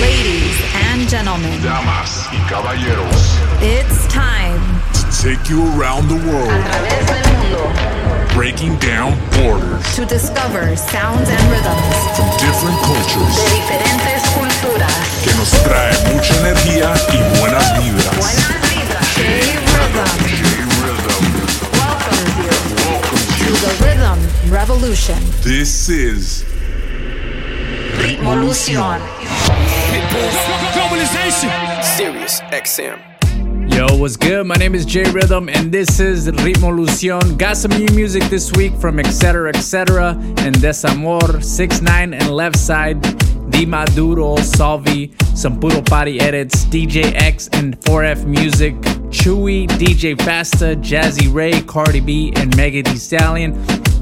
Ladies and gentlemen, Damas y caballeros, it's time to take you around the world, breaking down borders to discover sounds and rhythms from different cultures de diferentes culturas. que nos trae mucha energía y buenas vibras. Buenas vibras. J-Rhythm J-Rhythm welcomes you welcomes to you. the Rhythm Revolution. This is Ritmolution. Globalization. Sirius XM. Yo, what's good? My name is Jay Rhythm, and this is Ritmolución. Got some new music this week from Etc. Etc. and Desamor, 6 9 and Left Side, Di Maduro, Salvi, some Puro Party edits, DJ X and 4F Music, Chewy, DJ Fasta, Jazzy Ray, Cardi B, and Megan Thee Stallion.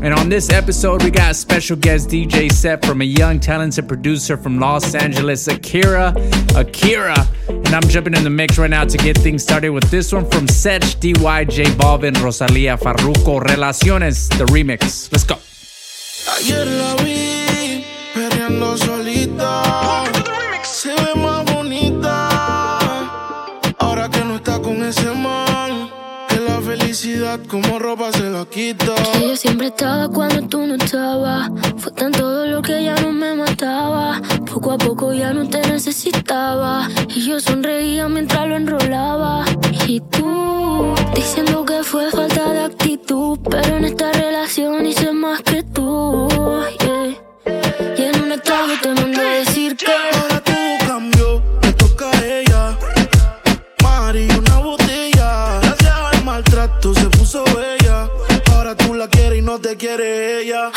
And on this episode, we got a special guest DJ set from a young, talented producer from Los Angeles, Akira. Akira. And I'm jumping in the mix right now to get things started with this one from Sech, DY, J Balvin, Rosalia, Farruko, Relaciones, the remix. Let's go. Solita. Se ve más bonita. Ahora que no está con ese man. Que la felicidad como ropa se la quita. Que yo siempre estaba cuando tú no estabas. Fue tan todo lo que ya no me mataba. Poco a poco ya no te necesitaba. Y yo sonreía mientras lo enrolaba. Y tú, diciendo que fue falta de actitud. Pero en esta relación hice más que tú. yeah. Te quiere ella.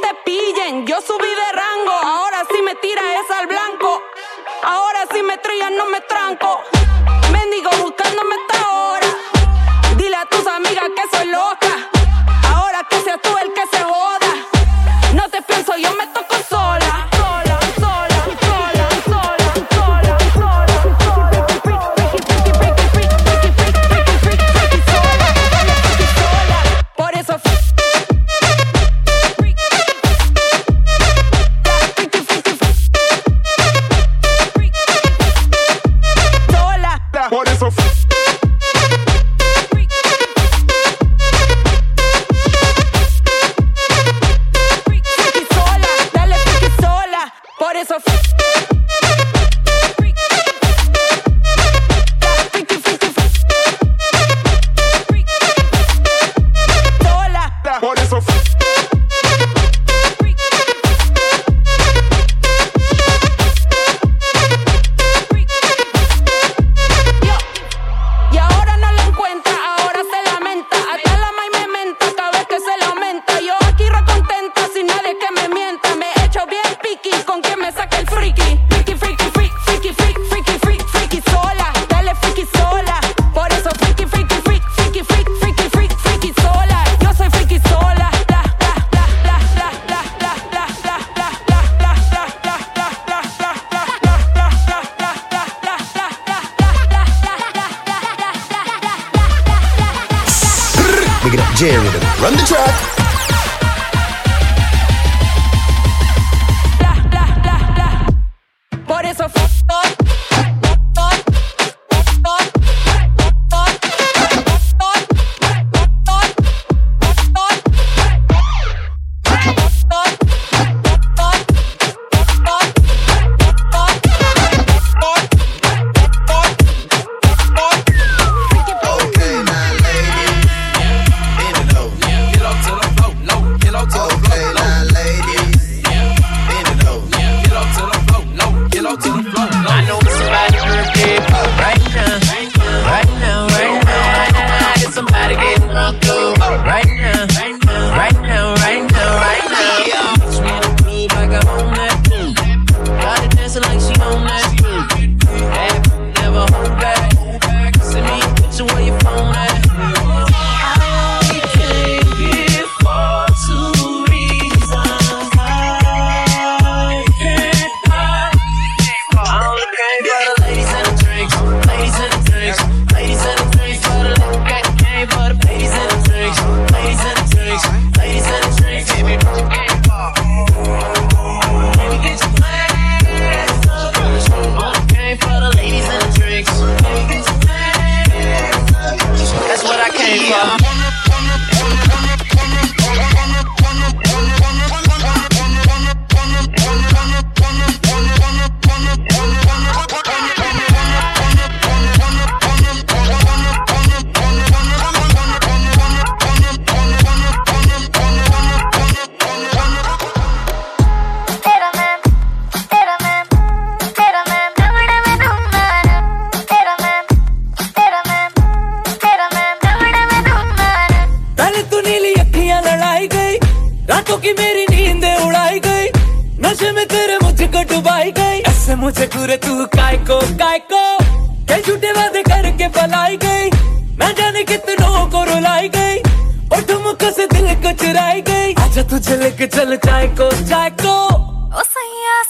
Te pillen, yo subí de rango. Ahora sí me tira esa al blanco. Ahora sí me trillan, no me tranco. गई। ऐसे मुझे घूरे तू काय को काय को कई झूठे वादे करके पलाई गई। मैं जाने कितनों को रुलाई गई। और तुम कस दिल को चुराई गई। आजा तुझे लेके चल चाय को चाय को ओ सैया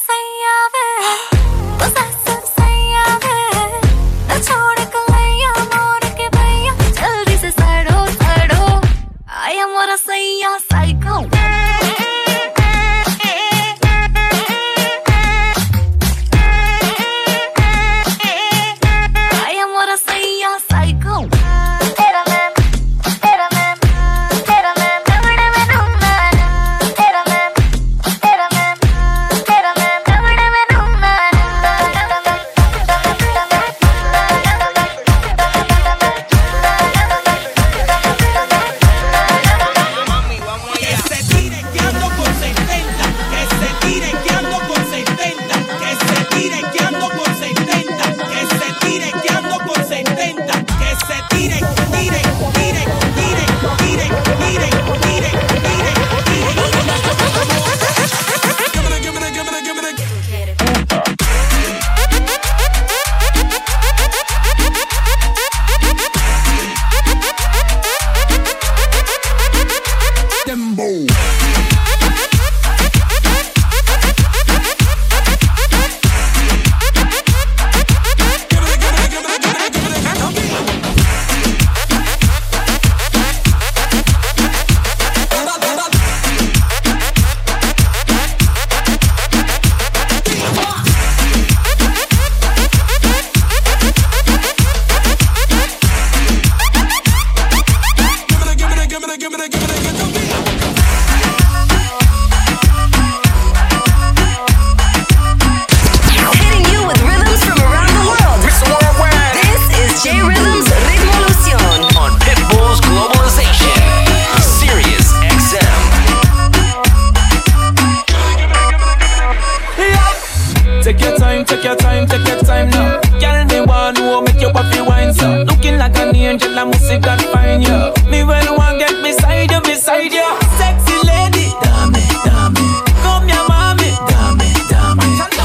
take your time, take your time now. Girl, me want to make your body wine so. Looking like an angel, I must see God find you. Me well want get beside you, beside you. Sexy lady, dame, dame. Come here, mommy, dame, dame.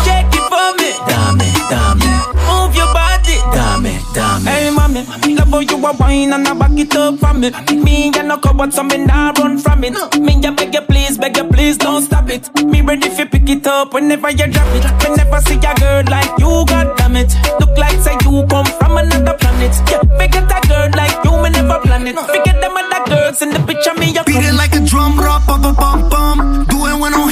It for me, dame, dame. Move your body, dame, dame. Hey, mommy. mommy for you a wine and I back it up for me. Me and no cupboard, so me nah run from it. Me ya beg you please, beg you please, don't stop it. Me ready fi pick it up whenever you drop it. Whenever see a girl like you, God damn it, look like say you come from another planet. Yeah, make it a girl like you, me never plan it. Forget them other girls in the picture, me ya. Beat it like a drum, rap, bum, bum, bum, bum. Do it when I'm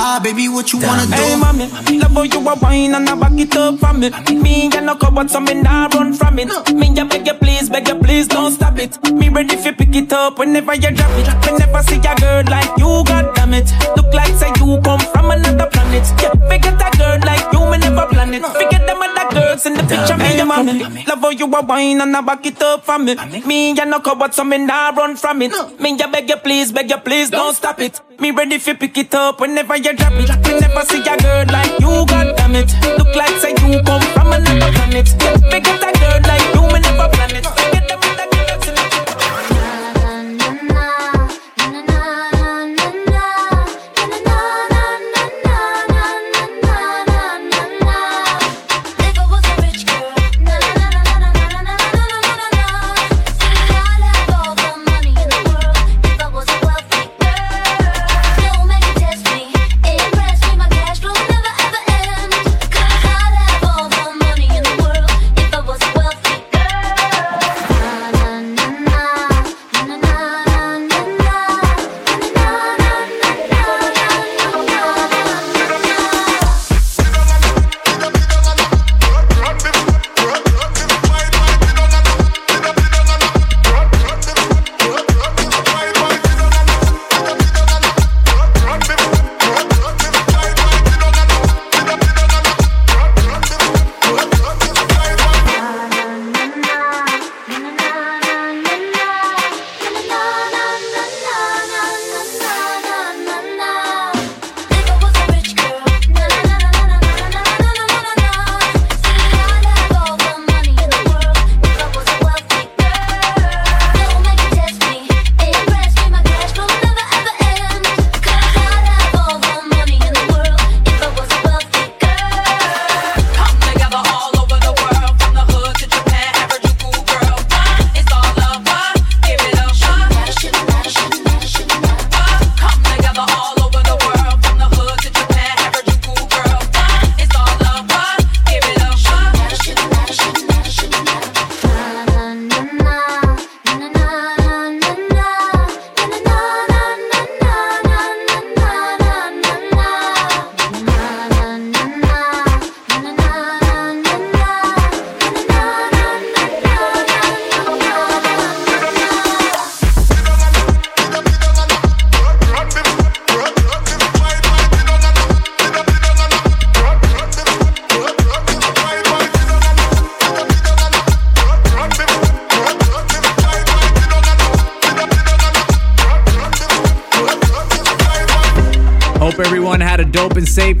vibe, baby, what you wanna do? Hey, mommy, love how you a wine and I back it up for me. Me ya no coward, so me nah run from it. Me ya beg you please, beg you please, don't stop it. Me ready fi pick it up whenever you drop it. Whenever see a girl like you, god damn it. Look like say you come from another planet. Yeah, forget a girl like girls in the picture, me ya mommy. Love how you a wine and I back it up for me. Me ya no coward, so me nah run from it. Me ya beg you please, beg you please, don't stop it. Me ready fi pick it up whenever you drop it. never see a girl like you, god damn it. Look like say you come from another planet. Yeah, forget a girl like you,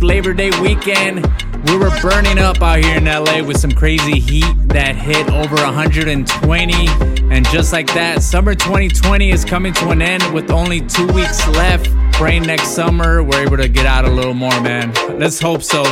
Labor Day weekend. We were burning up out here in LA with some crazy heat that hit over 120. And just like that, summer 2020 is coming to an end with only two weeks left. Praying next summer we're able to get out a little more, man. Let's hope so.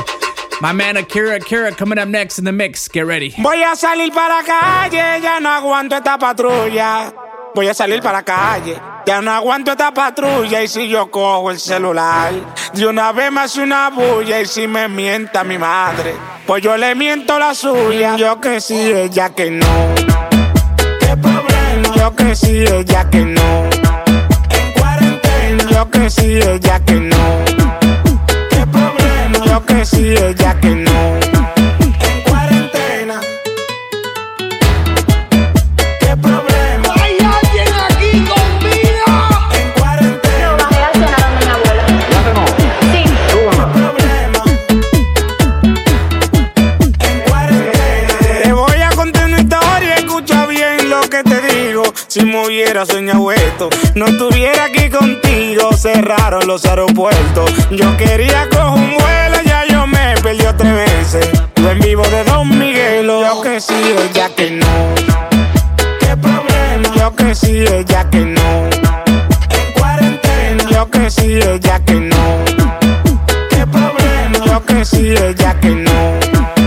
My man Akira Akira coming up next in the mix. Get ready. Voy a salir para calle, ya no aguanto esta patrulla. Voy a salir para calle, ya no aguanto esta patrulla. Y si yo cojo el celular, de una vez me hace una bulla. Y si me mienta mi madre, pues yo le miento la suya. Yo que sí, ella que no. ¿Qué problema? Yo que sí, ella que no. En cuarentena, yo que sí, ella que no. ¿Qué problema? Yo que sí, ella que no. Si me hubiera soñado esto. No estuviera aquí contigo, cerraron los aeropuertos. Yo quería coger un vuelo, ya yo me perdí tres veces. Lo en vivo de Don Miguelo. Yo que sí, ella que no. ¿Qué problema? Yo que sí, ella que no. En cuarentena. Yo que sí, ella que no. ¿Qué problema? Yo que sí, ella que no.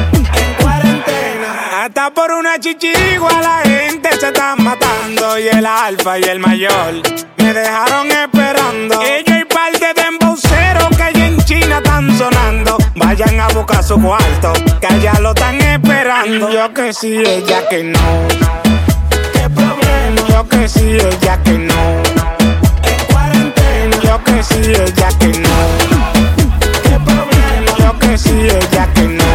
En cuarentena. Hasta por una chichigua la gente se está matando. Y el alfa y el mayor me dejaron esperando. Ellos y par de dembowceros que allá en China están sonando. Vayan a buscar su cuarto, que allá lo están esperando. Yo que sí, ella que no. ¿Qué problema? Yo que sí, ella que no. En cuarentena. Yo que sí, ella que no. ¿Qué problema? Yo que sí, ella que no.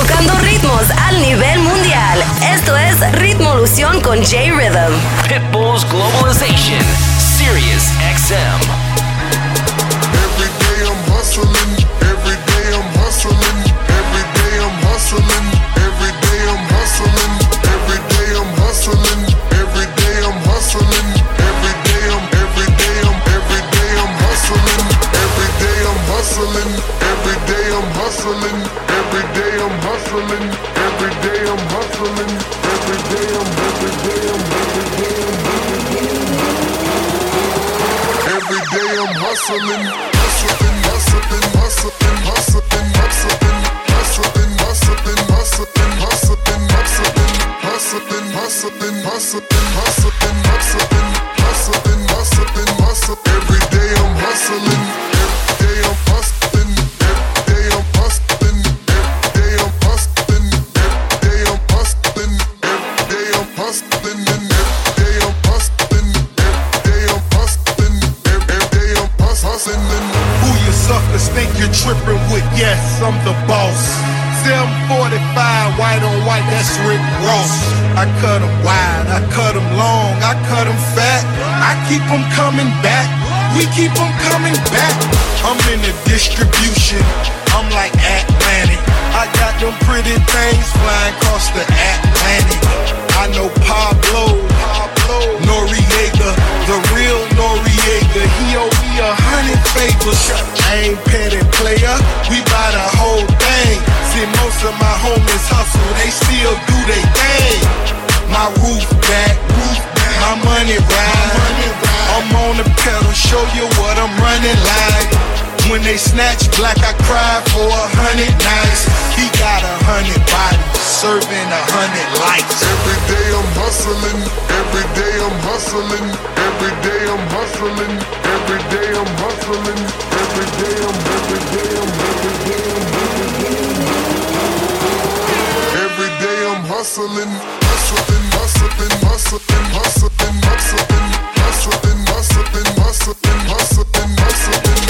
Tocando ritmos al nivel mundial. Esto es Ritmolución con J-Rhythm. Pitbull's Globalization. Sirius XM. Every day I'm hustling, every day I'm hustling, every day I'm hustling, every day I'm hustling, every day I'm hustling, every day I'm hustling, every day I'm every day I'm every day I'm hustling, every day I'm hustling, every day I'm hustling, every day I'm every day I'm hustling, every day I'm every day I'm every day I'm every day I'm hustling, hustling, hustling, hustling, hustling, hustling, hustling, hustling, hustling, hustling, hustling, hustling, hustling, hustling, hustling, hustling, hustling, hustling, hustling. Every day I'm hustling, every day I'm I cut 'em wide, I cut 'em long, I cut 'em fat. I keep 'em coming back, we keep 'em coming back. I'm in the distribution, I'm like Atlantic. I got them pretty things flying across the Atlantic. I know Pablo, Pablo, Noriega, the real Noriega. He owe me a hundred favors. I ain't petty player, we buy the whole. See, most of my homies hustle, they still do they thing. My roof back, roof back, my money ride. I'm on the pedal, show you what I'm running like. When they snatch black, I cry for a hundred nights. He got a hundred bodies, serving a hundred lives. Every day I'm hustling, every day I'm hustling, every day I'm hustling, every day I'm hustling, every day I'm every day I'm hustling, hustling, hustling, hustling, hustling, hustling, hustling, hustling, hustling, hustling, hustling, hustling,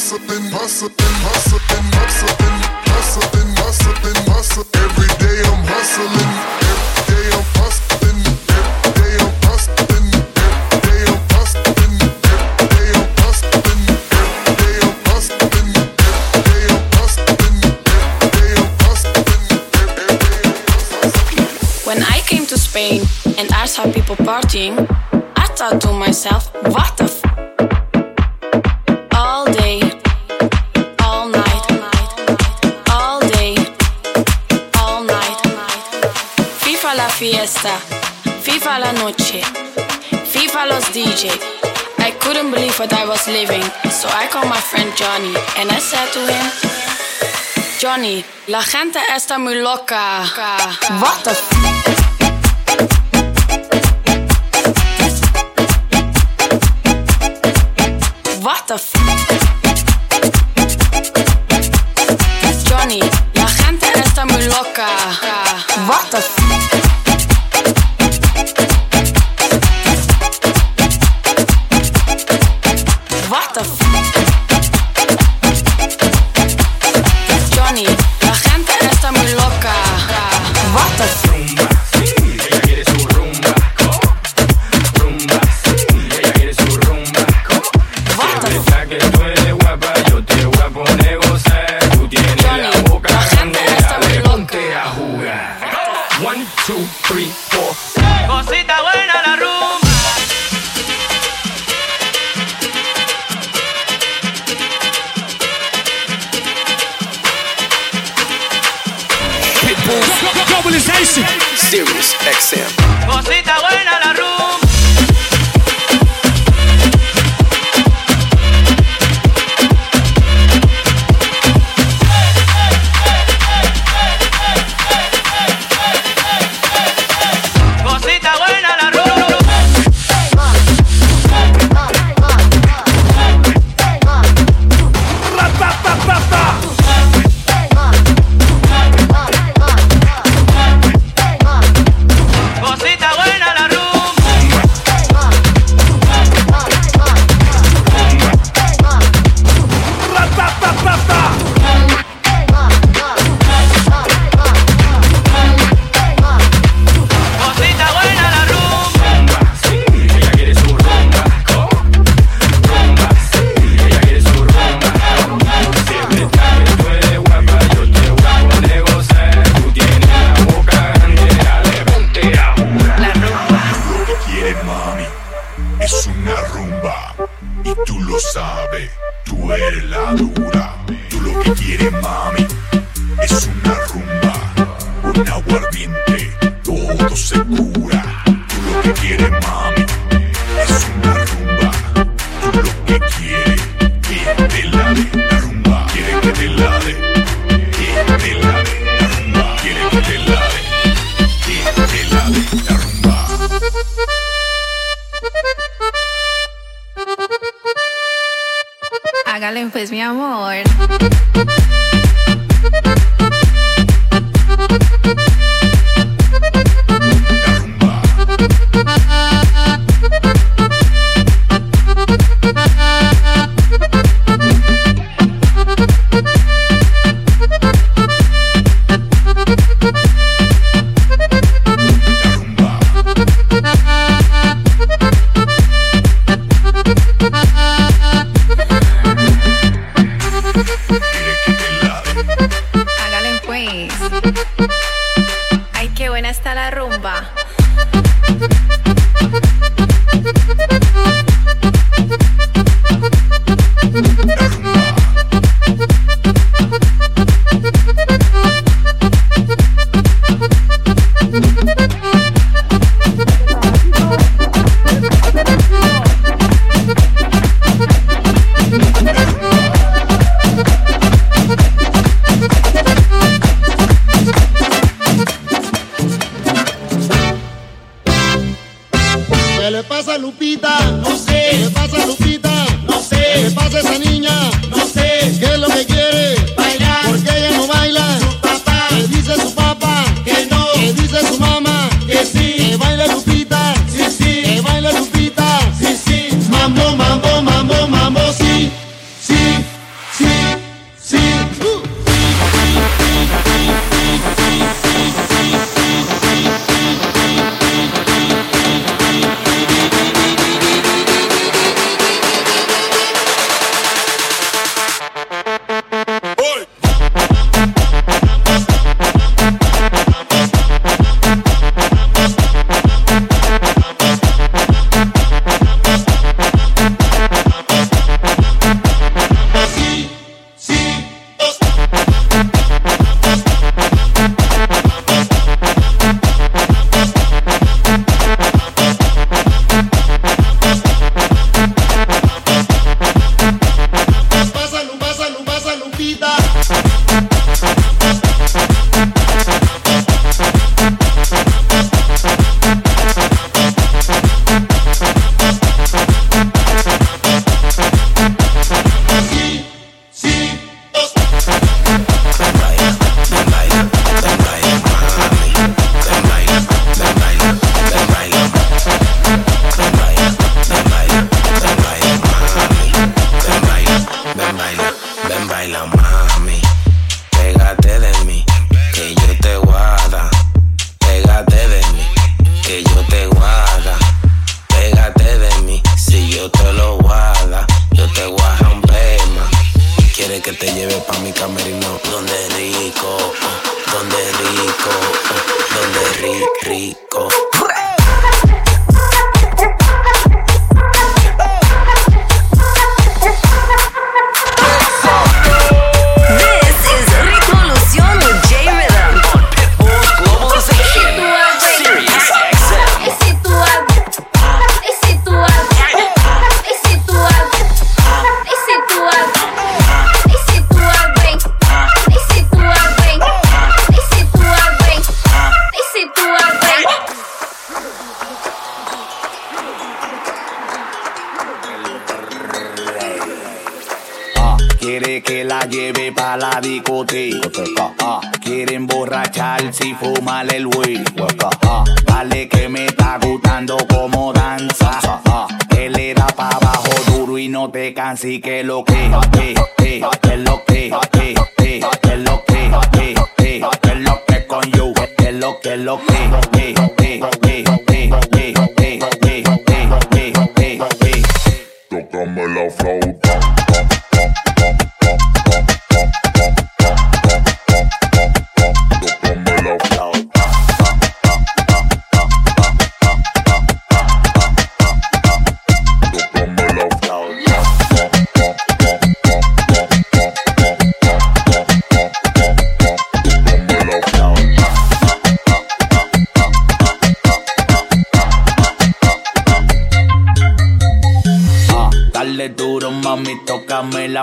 hustling, hustling, hustling, hustling, hustling, hustling, hustling. Every day I'm hustling, to Spain and I saw people partying, I thought to myself, what the f? All day, all night, all day, all night. FIFA la fiesta, FIFA la noche, FIFA los DJ. I couldn't believe what I was living, so I called my friend Johnny and I said to him, Johnny, la gente está muy loca. What the f? What the f? Johnny, la gente está muy loca. What the f? Está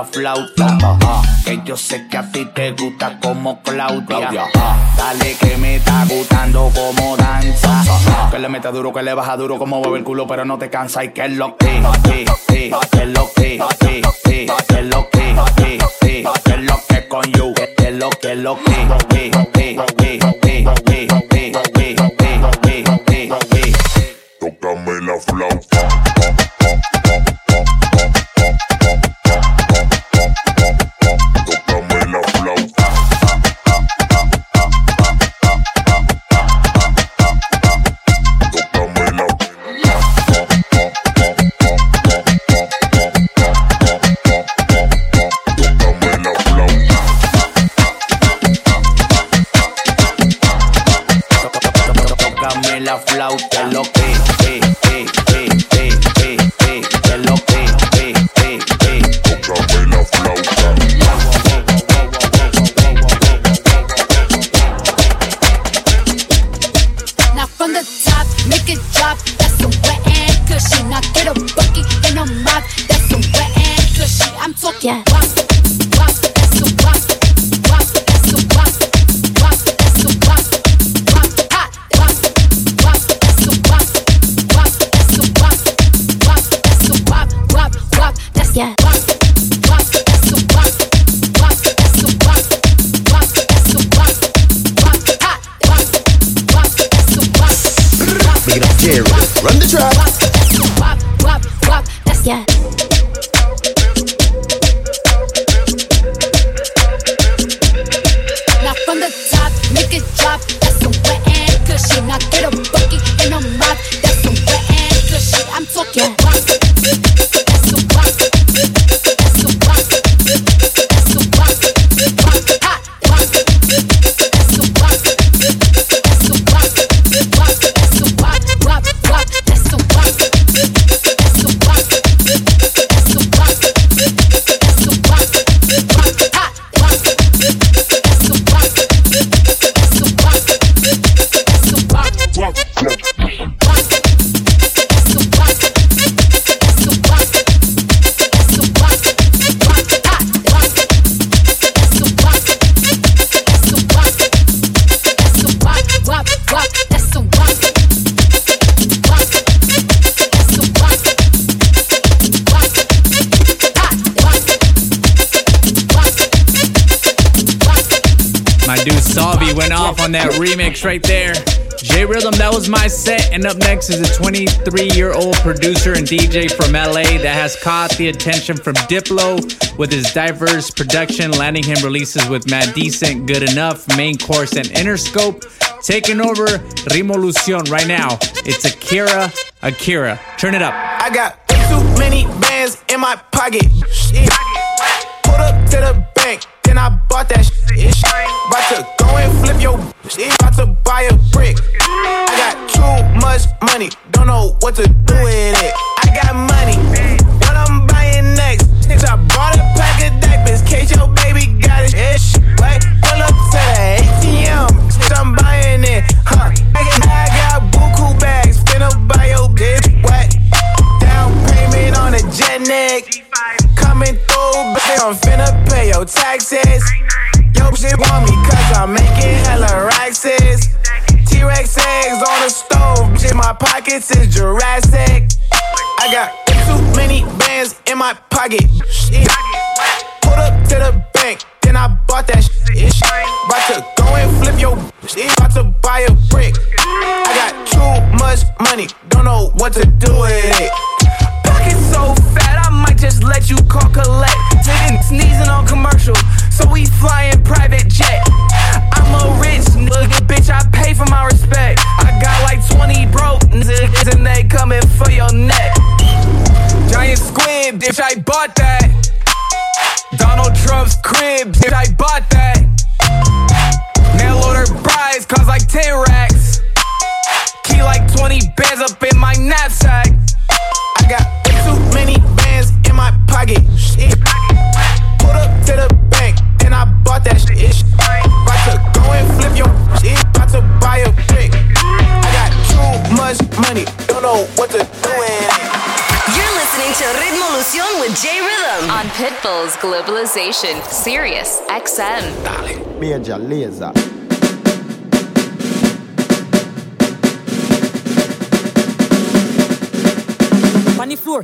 flauta. Que yo sé que a ti te gusta como Claudia. Dale que me está gustando como danza. Que le meta duro, que le baja duro, como bebe el culo, pero no te cansa. Y que es lo que, que es lo que, que es lo que, que es lo que con you. Que es lo que, lo que, eh, eh, eh, eh, eh. make it all. Run the track. That's yeah. And up next is a 23 year old producer and DJ from LA that has caught the attention from Diplo with his diverse production, landing him releases with Mad Decent, Good Enough, Main Course, and Interscope. Taking over Ritmolución right now. It's Akira, Akira. Turn it up. I got too many bands in my pocket. Shit. Up to the bank, then I bought that shit. About to go and flip your shit. About to buy a brick. Too much money, don't know what to do with it. my pocket. Put up to the bank, then I bought that shit. About to go and flip your shit. About to buy a brick. I got too much money, don't know what to do with it. Pocket so fat, I might just let you call collect. Nigga sneezing on commercial, so we flying private jet. I'm a rich nigga, bitch, I pay for my respect. I got like 20 broke niggas and they coming for your neck bitch, I bought that. Donald Trump's crib, bitch, I bought that. Mail order prize, cost like 10 racks. Key like 20 bands up in my knapsack. I got too many bands in my pocket. Shit. Pulled up to the bank, and I bought that shit. About to go and flip your shit, about to buy a brick. I got too much money, don't know what to do to Ritmo Lución with J Rhythm on Pitbull's Globalization Sirius XM. Dale. Beleza. On the floor.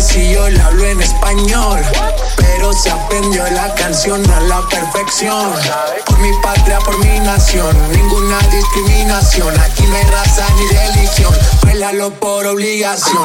si yo le hablo en español, pero se aprendió la canción a la Por mi patria, por mi nación, ninguna discriminación. Aquí no hay raza ni religión, bailalo por obligación.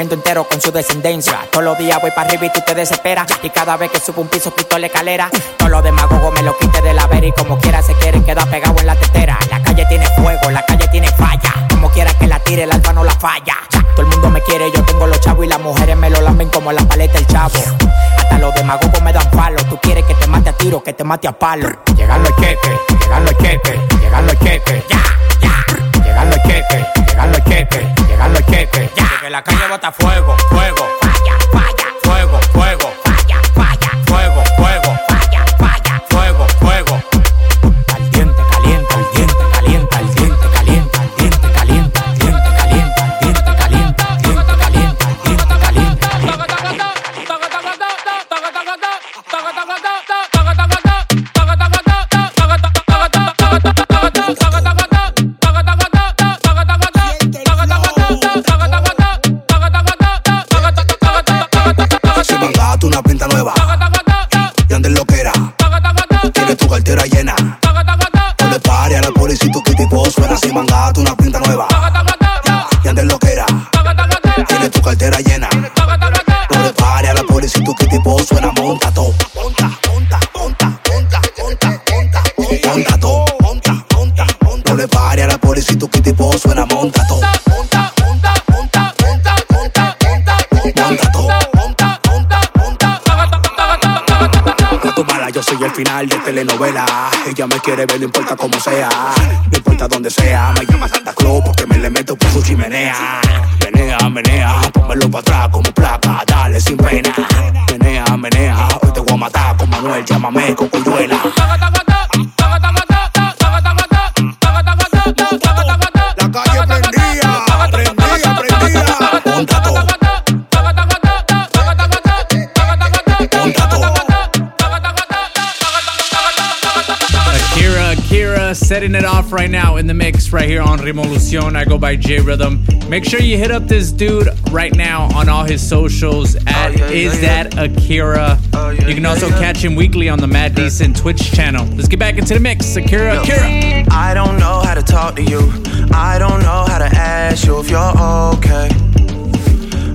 Entero con su descendencia. Todos los días voy para arriba y tú te desesperas. Y cada vez que subo un piso, quito la escalera. Todos los demagogos me lo quite de la vera y como quiera se quieren quedar pegados en la tetera. La calle tiene fuego, la calle tiene falla. Como quiera que la tire, el alfa no la falla. Todo el mundo me quiere, yo tengo los chavos y las mujeres me lo lamen como la paleta el chavo. Hasta los demagogos me dan palo. Tú quieres que te mate a tiro, que te mate a palo. Llegando el queque, llegando el queque, llegando el queque. Ya, ya. La calle bota fuego, fuego. Falla, falla. Fuego, fuego. Falla, falla. Fuego, fuego. Falla, falla. Fuego, fuego. Al diente calienta, al diente calienta, al diente calienta, al diente calienta, al diente calienta, al diente calienta, al diente calienta, al diente calienta. Telenovela. Ella me quiere ver, no importa cómo sea. No importa dónde sea. Me llama Santa Claus porque me le meto por su chimenea. Menea, menea, pónmelo para atrás como placa. Dale sin pena. Menea, menea, hoy te voy a matar con Manuel. Llámame con setting it off right now in the mix right here on Ritmolución. I go by J Rhythm. Make sure you hit up this dude right now on all his socials at oh, Is That Akira. Oh, you can also catch him weekly on the Mad Decent Twitch channel. Let's get back into the mix. Akira, Akira. I don't know how to talk to you. I don't know how to ask you if you're okay.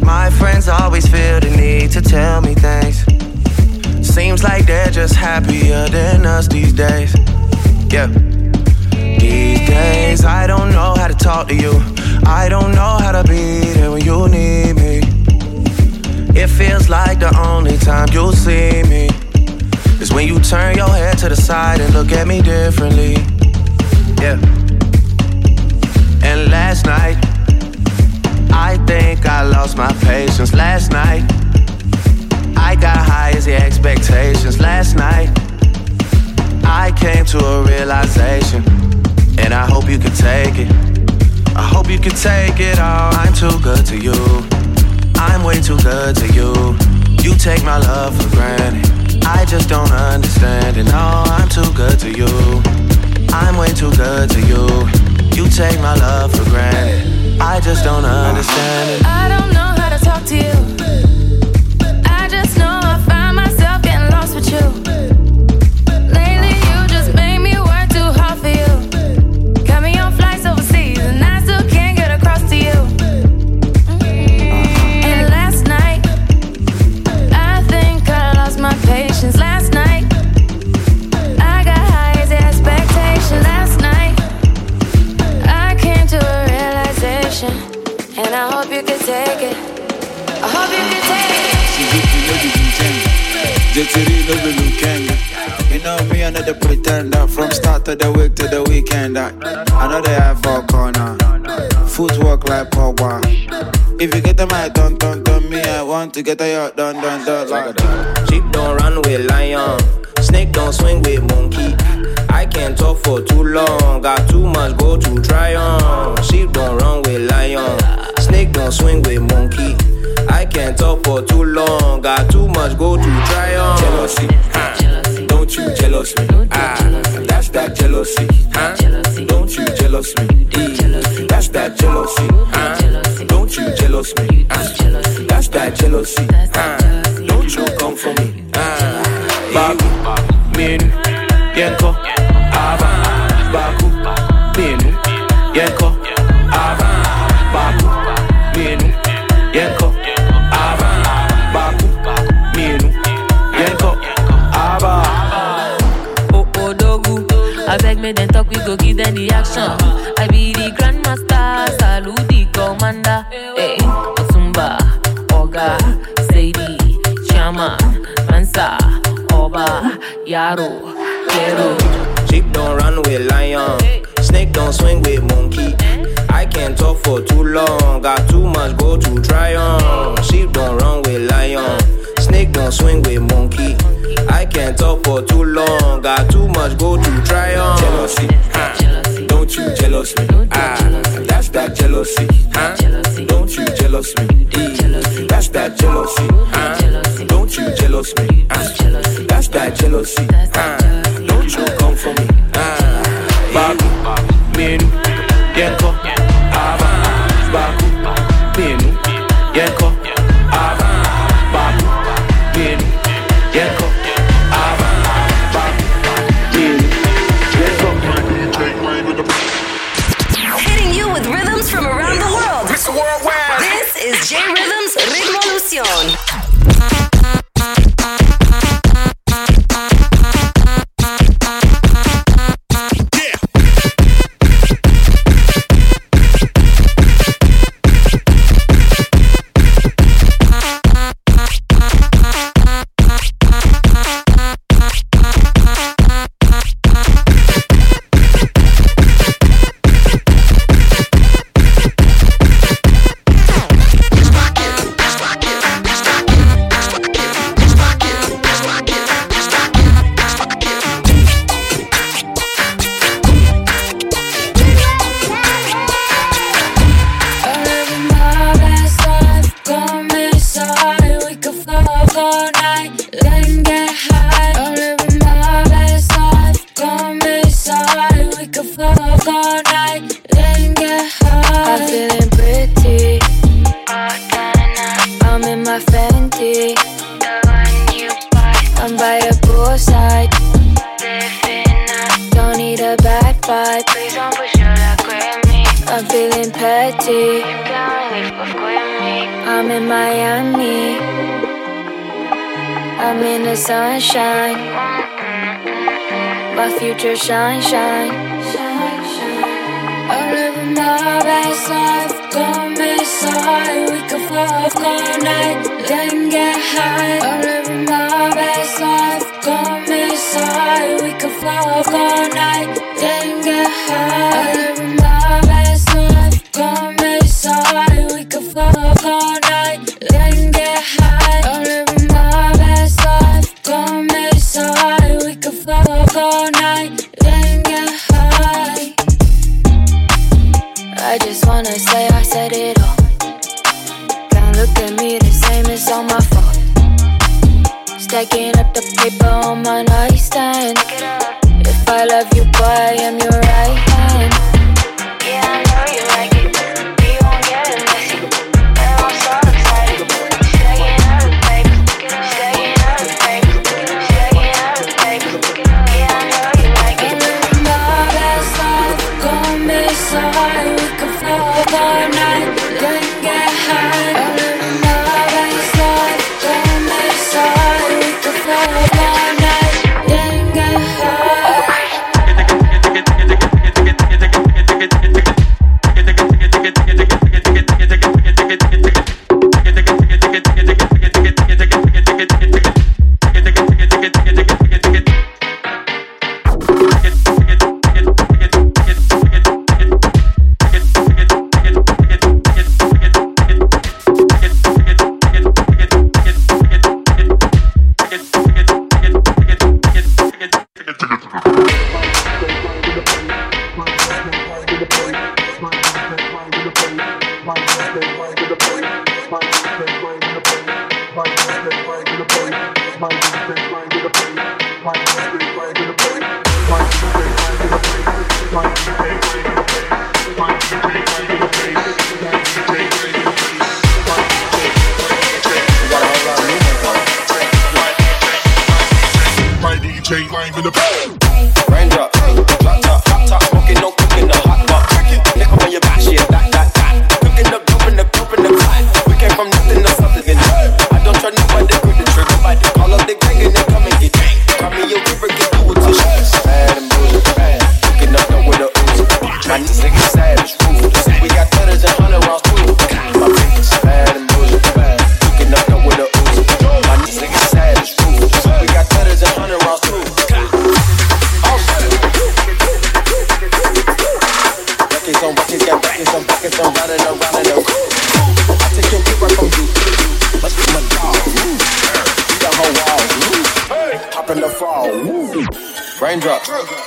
My friends always feel the need to tell me things. Seems like they're just happier than us these days. Yeah. These days, I don't know how to talk to you. I don't know how to be there when you need me. It feels like the only time you'll see me is when you turn your head to the side and look at me differently. Yeah. And last night, I think I lost my patience. Last night, I got high as the expectations. Last night, I came to a realization, and I hope you can take it. I hope you can take it all. I'm too good to you. I'm way too good to you. You take my love for granted. I just don't understand it. No, oh, I'm too good to you. I'm way too good to you. You take my love for granted. I just don't understand it. I don't know how to talk to you. Take it. I hope you can take it. Jittery no be weekend. You know me, another pretender. From start to the week to the weekend. I know they have four uh. corner. Footwork like power. If you get the mic, dun dun dun. Me, I want to get a yacht. Like Sheep don't run with lion. Snake don't swing with monkey. I can't talk for too long. Got too much go to try on. Sheep don't run with lion. Snake don't swing with monkey. I can't talk for too long. Got too much go to try on. Jealousy, huh? Don't you jealous me? Ah, that's that jealousy, huh? Don't you jealous me?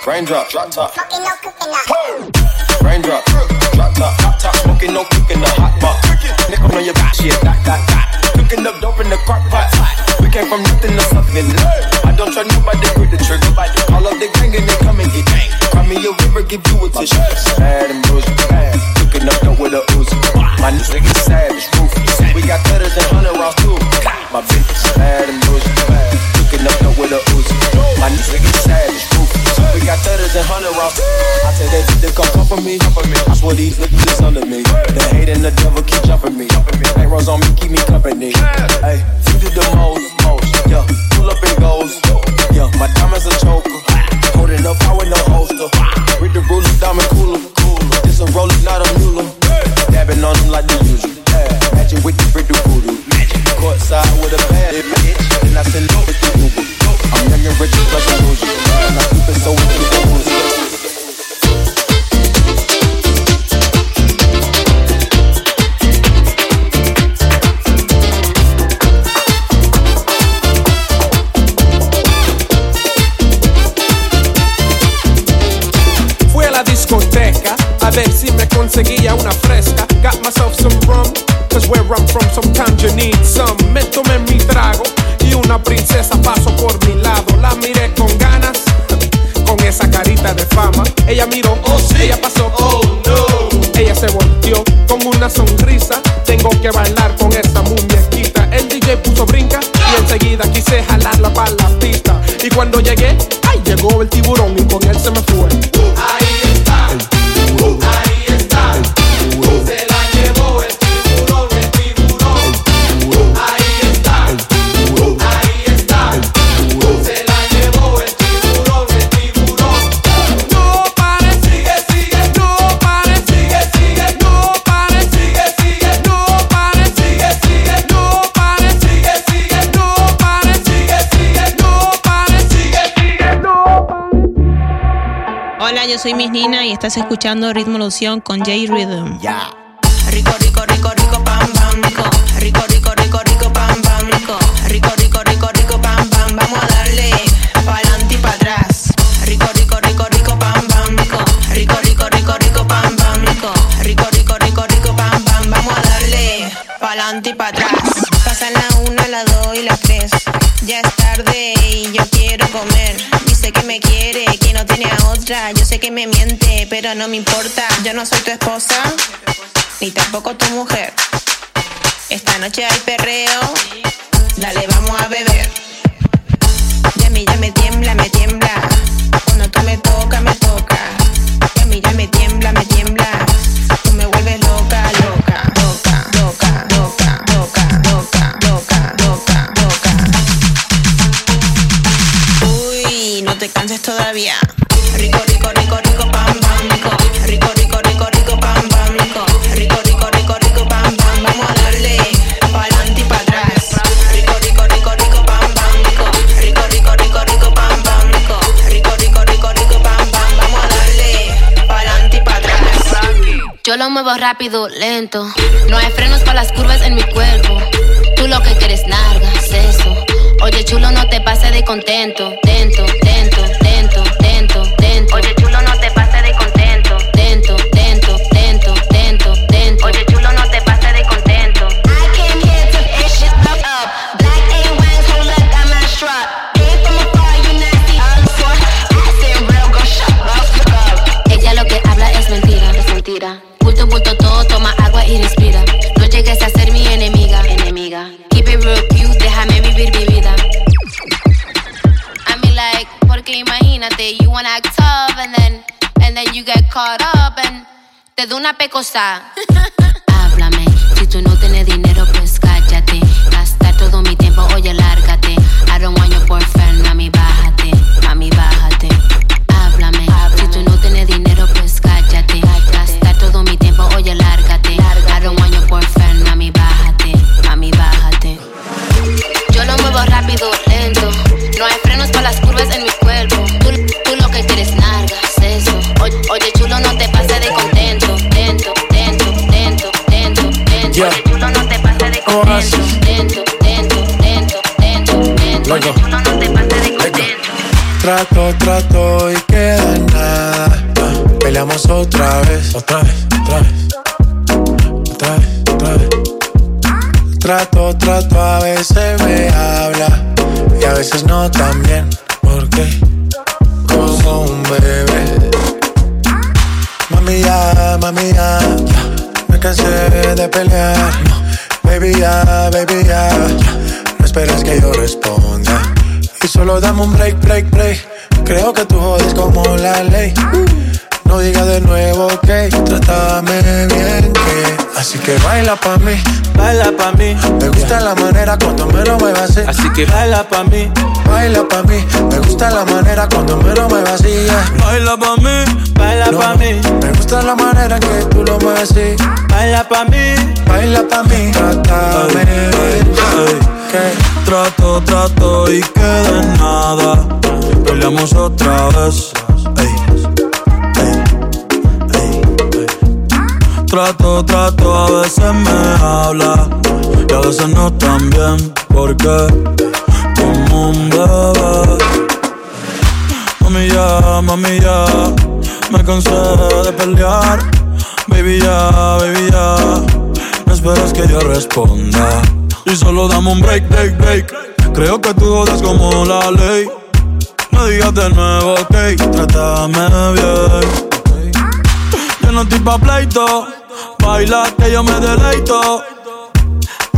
Raindrop, drop top. llegó el soy Miss Nina y estás escuchando Ritmo Lución con J Rhythm. no me importa. Yo no soy tu esposa, ni tampoco tu mujer. Esta noche hay perreo. Yo lo muevo rápido, lento. No hay frenos para las curvas en mi cuerpo. Tú lo que quieres, narga, eso. Oye, chulo, no te pases de contento. Tento, tento, tento, tento, tento. Oye, chulo, no te pases de contento. caught up and te doy una pecosa. Háblame, si tú no tienes dinero, pues cállate. Gastar todo mi tiempo, oye, lárgate. I don't want your boyfriend. paso. Dentro, dentro, dentro, dentro, dentro. Uno no te pase de. Trato, trato y queda nada. Peleamos otra vez, otra vez, otra vez. Otra vez. Trato, trato, a veces me habla y a veces no tan también, porque como un bebé. Mami ya, mami ya, me cansé de pelear. Baby ya, baby ya, no esperas que yo responda. Y solo dame un break, break, break. Creo que tú jodes como la ley. No digas de nuevo que trátame bien que Así que baila pa' mí, baila pa' mí. Me gusta la manera cuando me lo muevas así. Así que baila pa' mí, baila pa' mí. Me gusta la manera cuando me lo así yeah. Baila pa' mí, baila pa' mí. Me gusta la manera que tú lo mueves así. Baila pa' mí, baila pa' mí. Trátame bien que Trato, trato y queda en nada. Peleamos otra vez. Ey, Trato, trato, a veces me habla y a veces no tan bien. Porque como un bebé. Mami ya, mami ya, me cansé de pelear. Baby ya, baby ya, no esperes que yo responda. Y solo dame un break, break, break. Creo que tú jodas como la ley. No digas de nuevo, ok, trátame bien. Yo no estoy pa' pleito, baila que yo me deleito.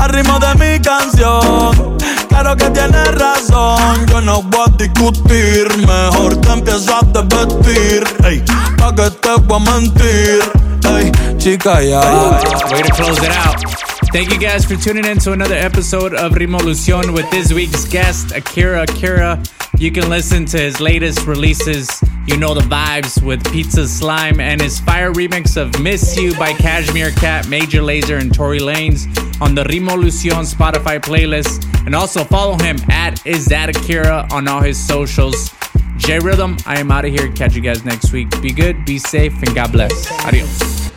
Al de mi canción, claro que tienes razón. Yo no voy a discutir, mejor te empiezas a vestir. Ey, pa' que te voy a mentir. Ey, chica, ya. Way to close it out. Thank you guys for tuning in to another episode of Ritmolución with this week's guest, Akira Akira. You can listen to his latest releases, You Know the Vibes with Pizza Slime, and his fire remix of Miss You by Cashmere Cat, Major Lazer, and Tory Lanez on the Ritmolución Spotify playlist. And also follow him at Is That Akira on all his socials. J Rhythm, I am out of here. Catch you guys next week. Be good, be safe, and God bless. Adios.